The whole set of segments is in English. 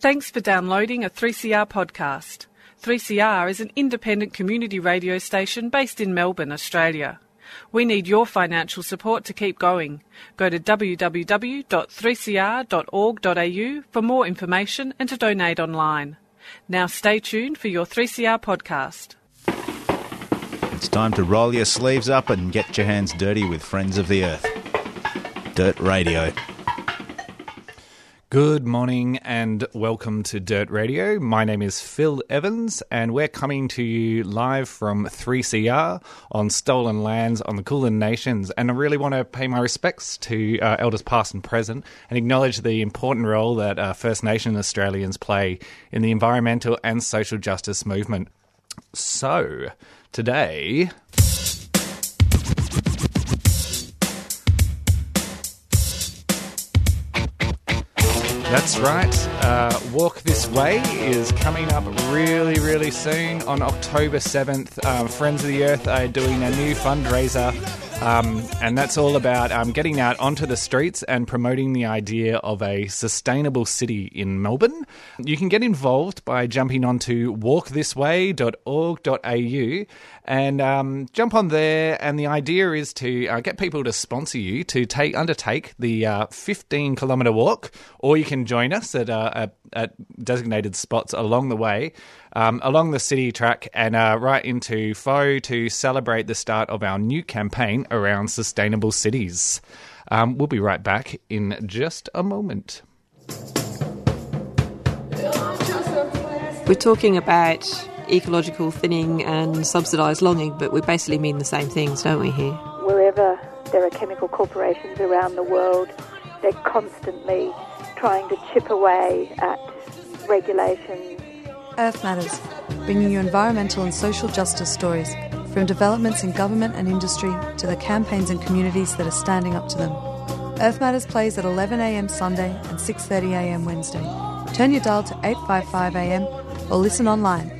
Thanks for downloading a 3CR podcast. 3CR is an independent community radio station based in Melbourne, Australia. We need your financial support to keep going. Go to www.3cr.org.au for more information and to donate online. Now stay tuned for your 3CR podcast. It's time to roll your sleeves up and get your hands dirty with Friends of the Earth. Dirt Radio. Good morning and welcome to Dirt Radio. My name is Phil Evans and we're coming to you live from 3CR on stolen lands on the Kulin Nations. And I really want to pay my respects to uh, elders past and present and acknowledge the important role that uh, First Nation Australians play in the environmental and social justice movement. So, today. That's right. Uh, Walk This Way is coming up really, really soon on October 7th. Um, Friends of the Earth are doing a new fundraiser, um, and that's all about um, getting out onto the streets and promoting the idea of a sustainable city in Melbourne. You can get involved by jumping onto walkthisway.org.au and um, jump on there. And the idea is to uh, get people to sponsor you to take undertake the uh, 15 kilometre walk, or you can join us at, uh, at, at designated spots along the way. Um, along the city track and uh, right into Fo to celebrate the start of our new campaign around sustainable cities. Um, we'll be right back in just a moment. We're talking about ecological thinning and subsidised logging, but we basically mean the same things, don't we, here? Wherever there are chemical corporations around the world, they're constantly trying to chip away at regulations. Earth Matters, bringing you environmental and social justice stories, from developments in government and industry to the campaigns and communities that are standing up to them. Earth Matters plays at 11am Sunday and 6.30am Wednesday. Turn your dial to 855am or listen online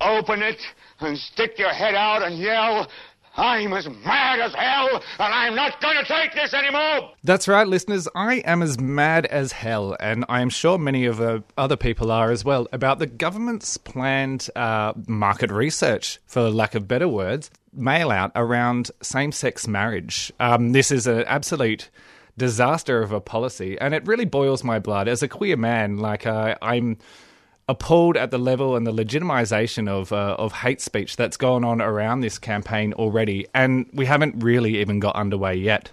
open it, and stick your head out and yell, I'm as mad as hell, and I'm not going to take this anymore. That's right, listeners. I am as mad as hell, and I am sure many of the other people are as well, about the government's planned uh, market research, for lack of better words, mail out around same sex marriage. Um, this is an absolute disaster of a policy, and it really boils my blood. As a queer man, like, uh, I'm appalled at the level and the legitimization of uh, of hate speech that's gone on around this campaign already, and we haven't really even got underway yet.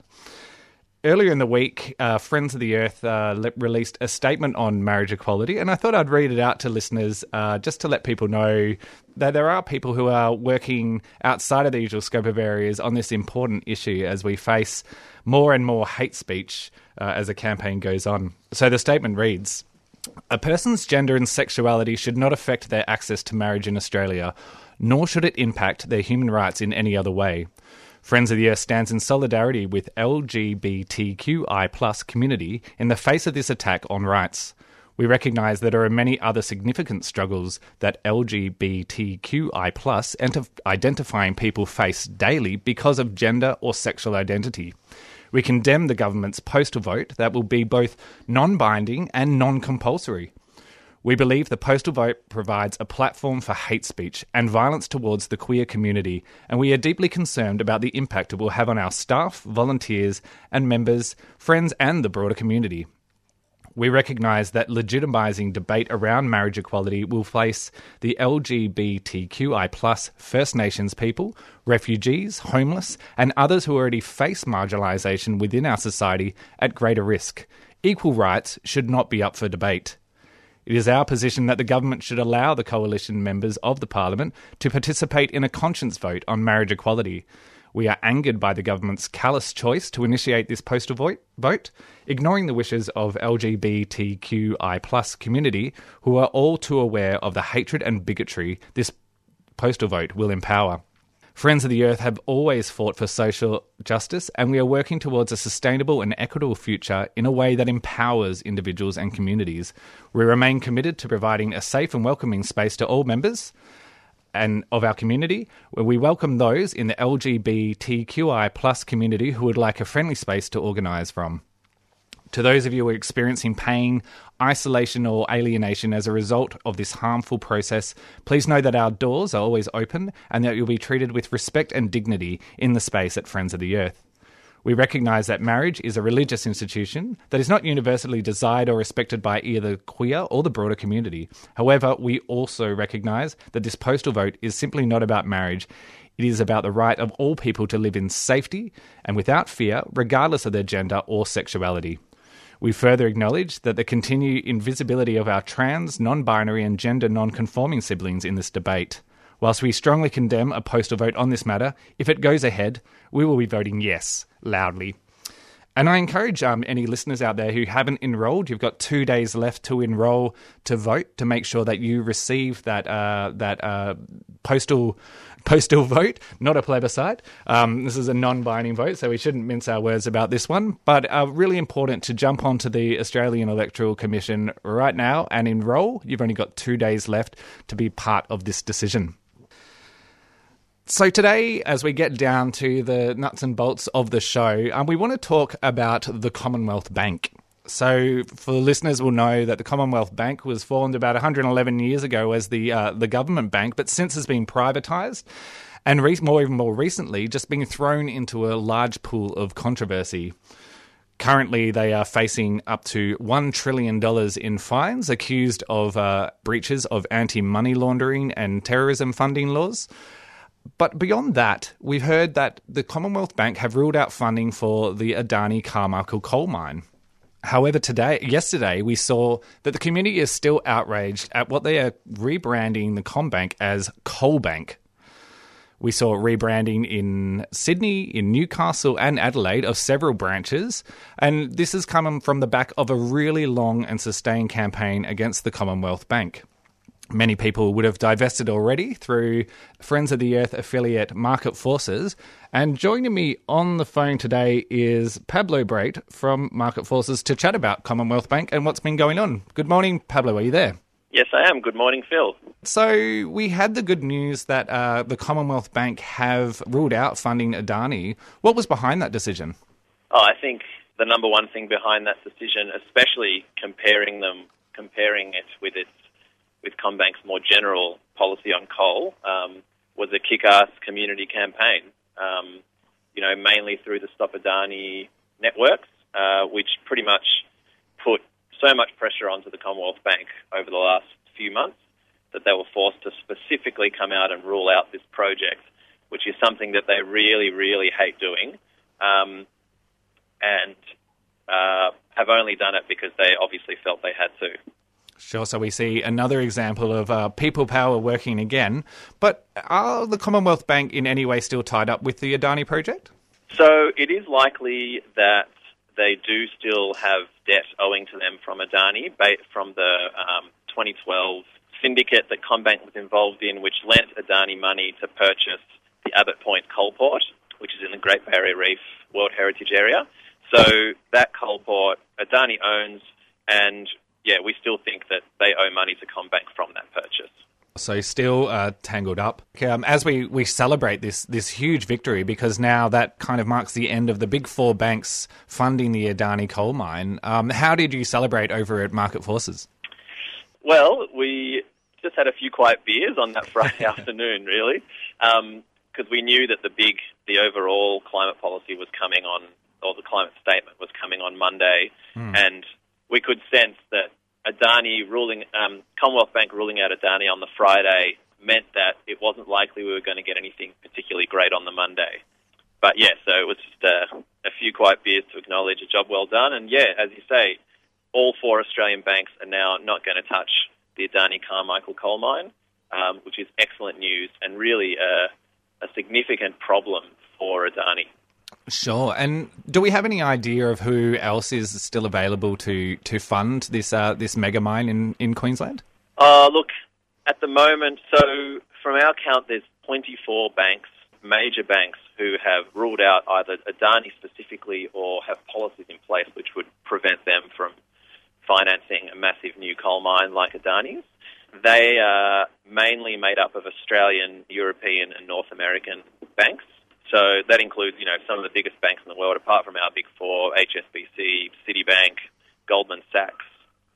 Earlier in the week, uh, Friends of the Earth uh, le- released a statement on marriage equality, and I thought I'd read it out to listeners uh, just to let people know that there are people who are working outside of the usual scope of areas on this important issue as we face more and more hate speech uh, as the campaign goes on. So the statement reads. A person's gender and sexuality should not affect their access to marriage in Australia, nor should it impact their human rights in any other way. Friends of the Earth stands in solidarity with LGBTQI community in the face of this attack on rights. We recognise that there are many other significant struggles that LGBTQI ent- identifying people face daily because of gender or sexual identity. We condemn the government's postal vote that will be both non binding and non compulsory. We believe the postal vote provides a platform for hate speech and violence towards the queer community, and we are deeply concerned about the impact it will have on our staff, volunteers, and members, friends, and the broader community. We recognise that legitimising debate around marriage equality will place the LGBTQI First Nations people, refugees, homeless, and others who already face marginalisation within our society at greater risk. Equal rights should not be up for debate. It is our position that the government should allow the coalition members of the parliament to participate in a conscience vote on marriage equality. We are angered by the government's callous choice to initiate this postal vote, vote ignoring the wishes of LGBTQI community who are all too aware of the hatred and bigotry this postal vote will empower. Friends of the Earth have always fought for social justice, and we are working towards a sustainable and equitable future in a way that empowers individuals and communities. We remain committed to providing a safe and welcoming space to all members and of our community. We welcome those in the LGBTQI plus community who would like a friendly space to organise from. To those of you who are experiencing pain, isolation, or alienation as a result of this harmful process, please know that our doors are always open and that you'll be treated with respect and dignity in the space at Friends of the Earth. We recognise that marriage is a religious institution that is not universally desired or respected by either the queer or the broader community. However, we also recognise that this postal vote is simply not about marriage. It is about the right of all people to live in safety and without fear, regardless of their gender or sexuality. We further acknowledge that the continued invisibility of our trans, non binary, and gender non conforming siblings in this debate. Whilst we strongly condemn a postal vote on this matter, if it goes ahead, we will be voting yes, loudly. And I encourage um, any listeners out there who haven't enrolled, you've got two days left to enroll to vote to make sure that you receive that, uh, that uh, postal postal vote, not a plebiscite. Um, this is a non binding vote, so we shouldn't mince our words about this one. But uh, really important to jump onto the Australian Electoral Commission right now and enrol. You've only got two days left to be part of this decision. So, today, as we get down to the nuts and bolts of the show, um, we want to talk about the Commonwealth Bank. So, for listeners, will know that the Commonwealth Bank was formed about 111 years ago as the uh, the government bank, but since has been privatised, and re- more even more recently, just being thrown into a large pool of controversy. Currently, they are facing up to $1 trillion in fines, accused of uh, breaches of anti money laundering and terrorism funding laws. But beyond that, we've heard that the Commonwealth Bank have ruled out funding for the Adani Carmichael coal mine. However, today, yesterday, we saw that the community is still outraged at what they are rebranding the CommBank as Coalbank. We saw rebranding in Sydney, in Newcastle, and Adelaide of several branches, and this has come from the back of a really long and sustained campaign against the Commonwealth Bank. Many people would have divested already through Friends of the Earth affiliate Market Forces. And joining me on the phone today is Pablo Brait from Market Forces to chat about Commonwealth Bank and what's been going on. Good morning, Pablo. Are you there? Yes, I am. Good morning, Phil. So we had the good news that uh, the Commonwealth Bank have ruled out funding Adani. What was behind that decision? Oh, I think the number one thing behind that decision, especially comparing them, comparing it with its with CommBank's more general policy on coal um, was a kick-ass community campaign. Um, you know, mainly through the Stop Adani networks, uh, which pretty much put so much pressure onto the Commonwealth Bank over the last few months that they were forced to specifically come out and rule out this project, which is something that they really, really hate doing, um, and uh, have only done it because they obviously felt they had to. Sure. So we see another example of uh, people power working again. But are the Commonwealth Bank in any way still tied up with the Adani project? So it is likely that they do still have debt owing to them from Adani, from the um, 2012 syndicate that CommBank was involved in, which lent Adani money to purchase the Abbott Point coal port, which is in the Great Barrier Reef World Heritage Area. So that coal port Adani owns, and yeah, we still think that they owe money to CommBank from that purchase. So still uh, tangled up. Um, as we, we celebrate this this huge victory, because now that kind of marks the end of the big four banks funding the Adani coal mine. Um, how did you celebrate over at Market Forces? Well, we just had a few quiet beers on that Friday afternoon, really, because um, we knew that the big, the overall climate policy was coming on, or the climate statement was coming on Monday, mm. and we could sense that Adani ruling, um, Commonwealth Bank ruling out Adani on the Friday meant that it wasn't likely we were going to get anything particularly great on the Monday. But yeah, so it was just a, a few quiet beers to acknowledge a job well done. And yeah, as you say, all four Australian banks are now not going to touch the Adani Carmichael coal mine, um, which is excellent news and really a, a significant problem for Adani. Sure. And do we have any idea of who else is still available to, to fund this uh, this mega mine in, in Queensland? Uh, look, at the moment, so from our count, there's 24 banks, major banks, who have ruled out either Adani specifically or have policies in place which would prevent them from financing a massive new coal mine like Adani's. They are mainly made up of Australian, European, and North American banks. So that includes, you know, some of the biggest banks in the world, apart from our big four: HSBC, Citibank, Goldman Sachs,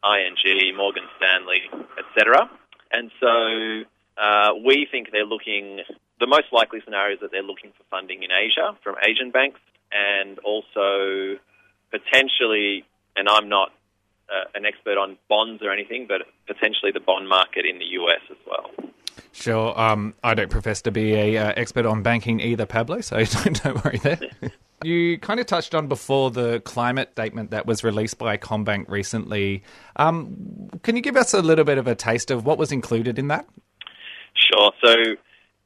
ING, Morgan Stanley, etc. And so uh, we think they're looking. The most likely scenario is that they're looking for funding in Asia from Asian banks, and also potentially. And I'm not uh, an expert on bonds or anything, but potentially the bond market in the US as well. Sure. Um, I don't profess to be a uh, expert on banking either, Pablo, so don't, don't worry there. you kind of touched on before the climate statement that was released by CommBank recently. Um, can you give us a little bit of a taste of what was included in that? Sure. So,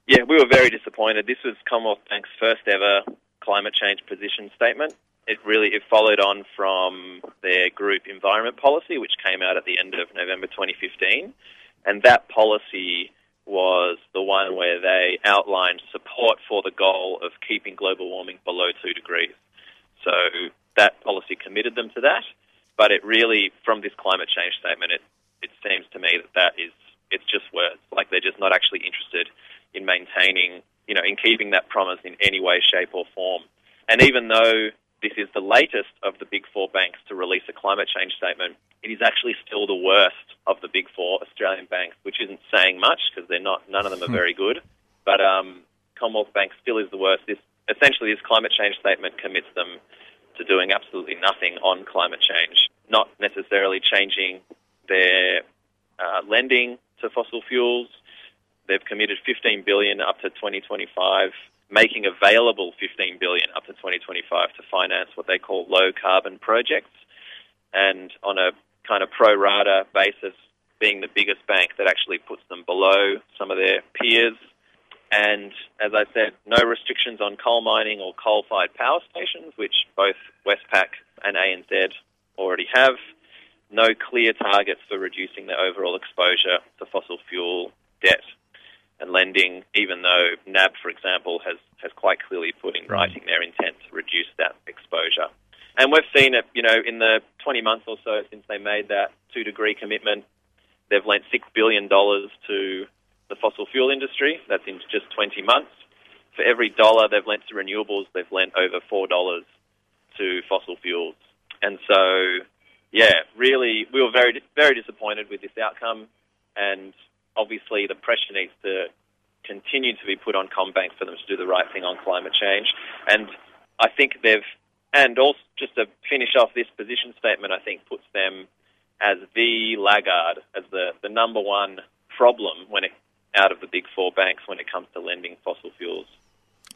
yeah, we were very disappointed. This was Commonwealth Bank's first ever climate change position statement. It really it followed on from their group environment policy, which came out at the end of November 2015, and that policy was the one where they outlined support for the goal of keeping global warming below two degrees. So that policy committed them to that, but it really, from this climate change statement, it, it seems to me that that is, it's just words. Like they're just not actually interested in maintaining, you know, in keeping that promise in any way, shape or form. And even though this is the latest of the big four banks to release a climate change statement, it is actually still the worst of the big four Australian banks, which isn't saying much because they're not. None of them are Hmm. very good. But um, Commonwealth Bank still is the worst. This essentially this climate change statement commits them to doing absolutely nothing on climate change, not necessarily changing their uh, lending to fossil fuels. They've committed 15 billion up to 2025, making available 15 billion up to 2025 to finance what they call low carbon projects, and on a kind of pro rata basis, being the biggest bank that actually puts them below some of their peers. And as I said, no restrictions on coal mining or coal fired power stations, which both Westpac and ANZ already have. No clear targets for reducing their overall exposure to fossil fuel debt and lending, even though NAB, for example, has, has quite clearly put in writing their intent to reduce that exposure. And we've seen it, you know, in the 20 months or so since they made that two degree commitment, they've lent $6 billion to the fossil fuel industry. That's in just 20 months. For every dollar they've lent to renewables, they've lent over $4 to fossil fuels. And so, yeah, really, we were very, very disappointed with this outcome. And obviously, the pressure needs to continue to be put on CommBank for them to do the right thing on climate change. And I think they've, and also just to finish off this position statement, I think puts them as the laggard, as the, the number one problem when it out of the big four banks when it comes to lending fossil fuels.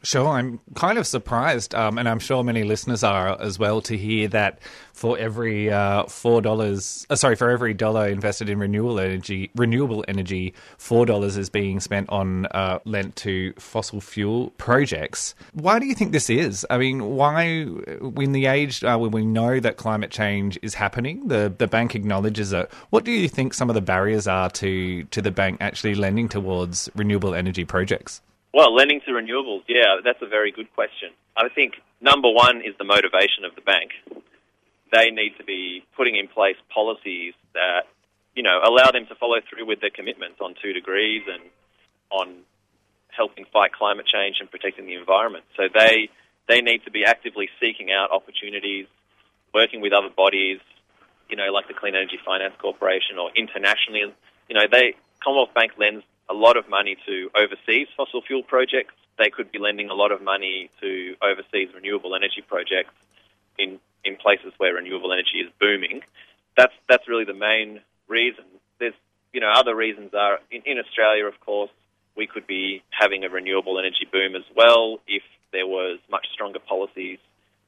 Sure, I'm kind of surprised, um, and I'm sure many listeners are as well, to hear that for every uh, four dollars, uh, sorry, for every dollar invested in renewable energy, renewable energy, four dollars is being spent on uh, lent to fossil fuel projects. Why do you think this is? I mean, why, in the age uh, when we know that climate change is happening, the the bank acknowledges it. What do you think some of the barriers are to to the bank actually lending towards renewable energy projects? Well, lending to renewables, yeah, that's a very good question. I think number one is the motivation of the bank. They need to be putting in place policies that, you know, allow them to follow through with their commitments on two degrees and on helping fight climate change and protecting the environment. So they they need to be actively seeking out opportunities, working with other bodies, you know, like the Clean Energy Finance Corporation or internationally. You know, they Commonwealth Bank lends a lot of money to overseas fossil fuel projects. They could be lending a lot of money to overseas renewable energy projects in, in places where renewable energy is booming. That's, that's really the main reason. There's, you know, other reasons are in, in Australia, of course, we could be having a renewable energy boom as well if there was much stronger policies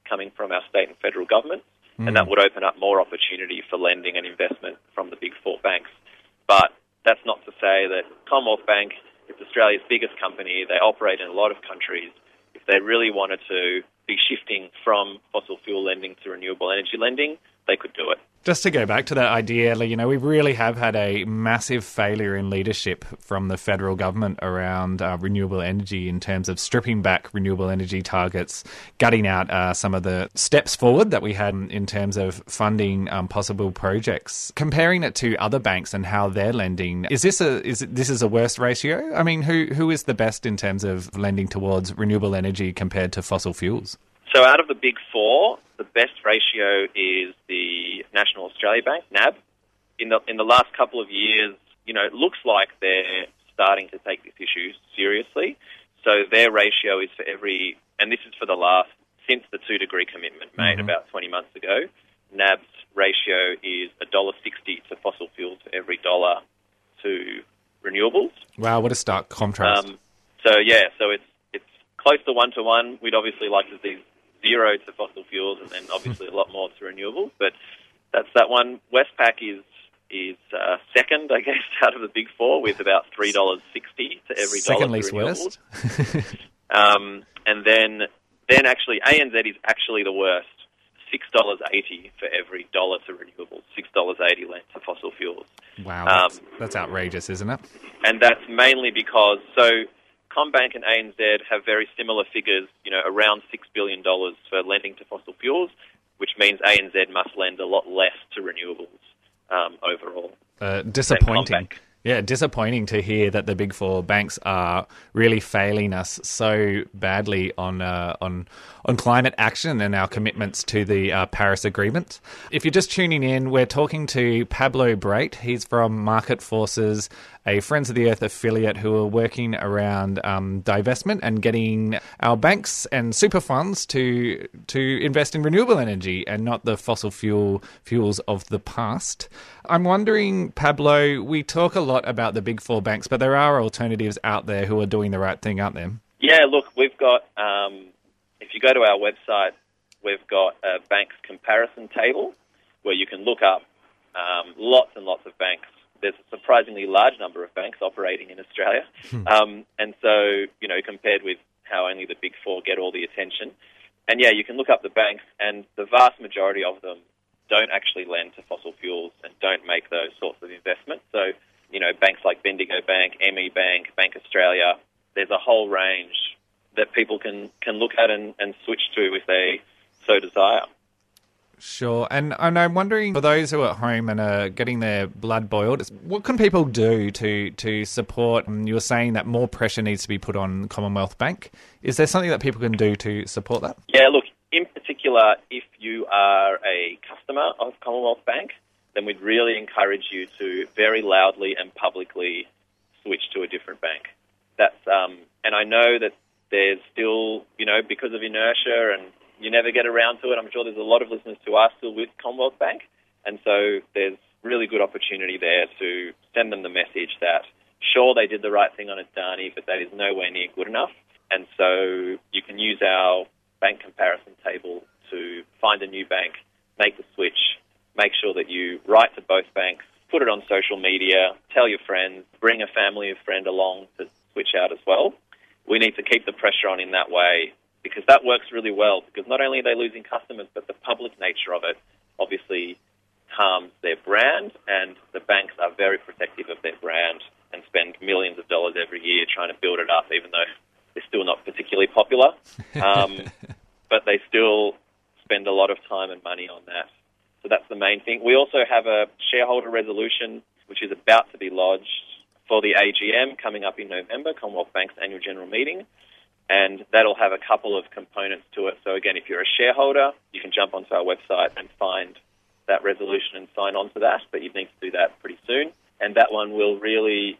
coming from our state and federal governments, and hmm. that would open up more opportunity for lending and investment from the big four banks. But that's not to say that Commonwealth Bank is Australia's biggest company. They operate in a lot of countries. If they really wanted to be shifting from fossil fuel lending to renewable energy lending, they could do it. Just to go back to that idea, you know, we really have had a massive failure in leadership from the federal government around uh, renewable energy in terms of stripping back renewable energy targets, gutting out uh, some of the steps forward that we had in terms of funding um, possible projects. Comparing it to other banks and how they're lending, is this a is this is a worse ratio? I mean, who who is the best in terms of lending towards renewable energy compared to fossil fuels? So, out of the big four, the best ratio is the National Australia Bank, NAB. In the in the last couple of years, you know, it looks like they're starting to take this issue seriously. So their ratio is for every, and this is for the last since the two degree commitment made Mhm. about 20 months ago. NAB's ratio is $1.60 to fossil fuels for every dollar to renewables. Wow, what a stark contrast. Um, so yeah, so it's it's close to one to one. We'd obviously like to see zero to fossil fuels, and then obviously a lot more to renewables. But that's that one. Westpac is is uh, second, I guess, out of the big four, with about three dollars sixty to every Second dollar least renewables. worst. Um, and then then actually ANZ is actually the worst. Six dollars eighty for every dollar to renewables. Six dollars eighty lent to fossil fuels. Wow, Um, that's, that's outrageous, isn't it? and that's mainly because so CommBank and ANZ have very similar figures, you know, around six billion dollars for lending to fossil fuels, which means ANZ must lend a lot less to renewables um, overall. Uh, disappointing. Yeah, disappointing to hear that the big four banks are really failing us so badly on uh, on on climate action and our commitments to the uh, Paris Agreement. If you're just tuning in, we're talking to Pablo Brait. He's from Market Forces, a Friends of the Earth affiliate who are working around um, divestment and getting our banks and super funds to to invest in renewable energy and not the fossil fuel fuels of the past. I'm wondering, Pablo, we talk a lot about the big four banks, but there are alternatives out there who are doing the right thing, aren't there? Yeah, look, we've got, um, if you go to our website, we've got a banks comparison table where you can look up um, lots and lots of banks. There's a surprisingly large number of banks operating in Australia. Um, and so, you know, compared with how only the big four get all the attention. And yeah, you can look up the banks, and the vast majority of them don't actually lend to fossil fuels and don't make those sorts of investments. So, you know, banks like Bendigo Bank, ME Bank, Bank Australia, there's a whole range that people can, can look at and, and switch to if they so desire. Sure. And, and I'm wondering, for those who are at home and are getting their blood boiled, what can people do to, to support? You were saying that more pressure needs to be put on Commonwealth Bank. Is there something that people can do to support that? Yeah, look, in particular, if you are a customer of Commonwealth Bank, then we'd really encourage you to very loudly and publicly switch to a different bank. That's um, and I know that there's still, you know, because of inertia and you never get around to it. I'm sure there's a lot of listeners who are still with Commonwealth Bank, and so there's really good opportunity there to send them the message that sure they did the right thing on Adani, but that is nowhere near good enough. And so you can use our bank comparison table to find a new bank, make the switch, make sure that you write to both banks, put it on social media, tell your friends, bring a family or friend along to switch out as well. We need to keep the pressure on in that way because that works really well because not only are they losing customers, but the public nature of it obviously harms their brand and the banks are very protective of their brand and spend millions of dollars every year trying to build it up even though they're still not particularly popular. Um, but they still spend a lot of time and money on that. So that's the main thing. We also have a shareholder resolution which is about to be lodged for the AGM coming up in November, Commonwealth Bank's annual general meeting. And that'll have a couple of components to it. So again, if you're a shareholder, you can jump onto our website and find that resolution and sign on to that, but you'd need to do that pretty soon. And that one will really,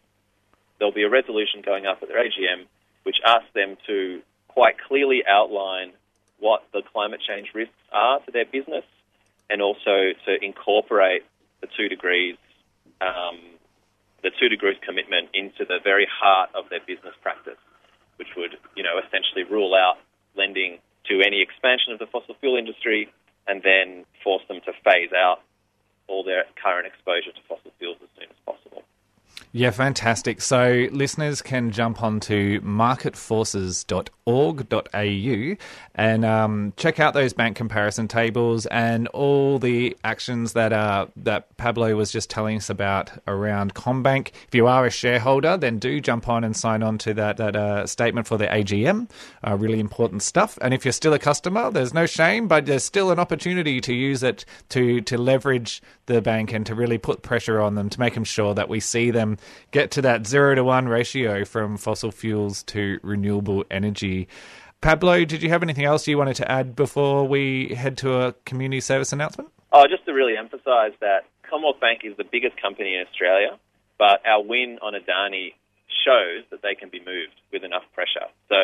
there'll be a resolution going up at their AGM which asks them to quite clearly outline what the climate change risks are to their business and also to incorporate the two degrees, um, the two degrees commitment into the very heart of their business practice, which would, you know, essentially rule out lending to any expansion of the fossil fuel industry and then force them to phase out all their current exposure to fossil fuels as soon as possible. Yeah, fantastic. So listeners can jump onto marketforces.org commonwealth.org.au and um, check out those bank comparison tables and all the actions that uh, that Pablo was just telling us about around CommBank. If you are a shareholder, then do jump on and sign on to that that uh, statement for the AGM. Uh, really important stuff. And if you're still a customer, there's no shame, but there's still an opportunity to use it to to leverage the bank and to really put pressure on them to make them sure that we see them get to that zero to one ratio from fossil fuels to renewable energy. Pablo, did you have anything else you wanted to add before we head to a community service announcement? Oh, just to really emphasise that Commonwealth Bank is the biggest company in Australia, but our win on Adani shows that they can be moved with enough pressure. So,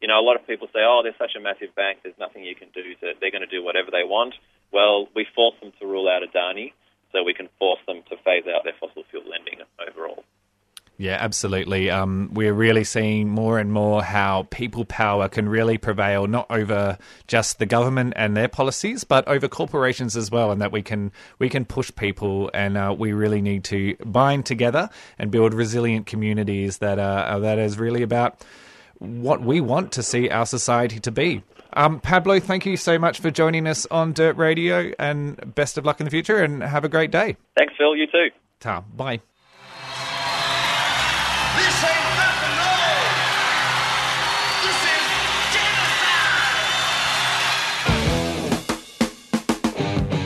you know, a lot of people say, oh, they're such a massive bank, there's nothing you can do, to, they're going to do whatever they want. Well, we forced them to rule out Adani so we can force them to phase out their fossil fuel lending overall. Yeah, absolutely. Um, we're really seeing more and more how people power can really prevail, not over just the government and their policies, but over corporations as well, and that we can we can push people, and uh, we really need to bind together and build resilient communities that uh, that is really about what we want to see our society to be. Um, Pablo, thank you so much for joining us on Dirt Radio, and best of luck in the future, and have a great day. Thanks, Phil. You too. Ta. Bye. This ain't nothing, no. This is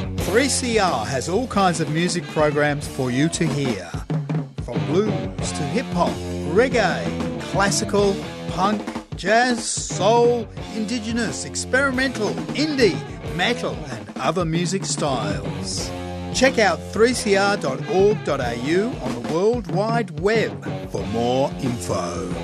genocide. 3CR has all kinds of music programs for you to hear. From blues to hip hop, reggae, classical, punk, jazz, soul, indigenous, experimental, indie, metal, and other music styles. Check out 3cr.org.au on the World Wide Web for more info.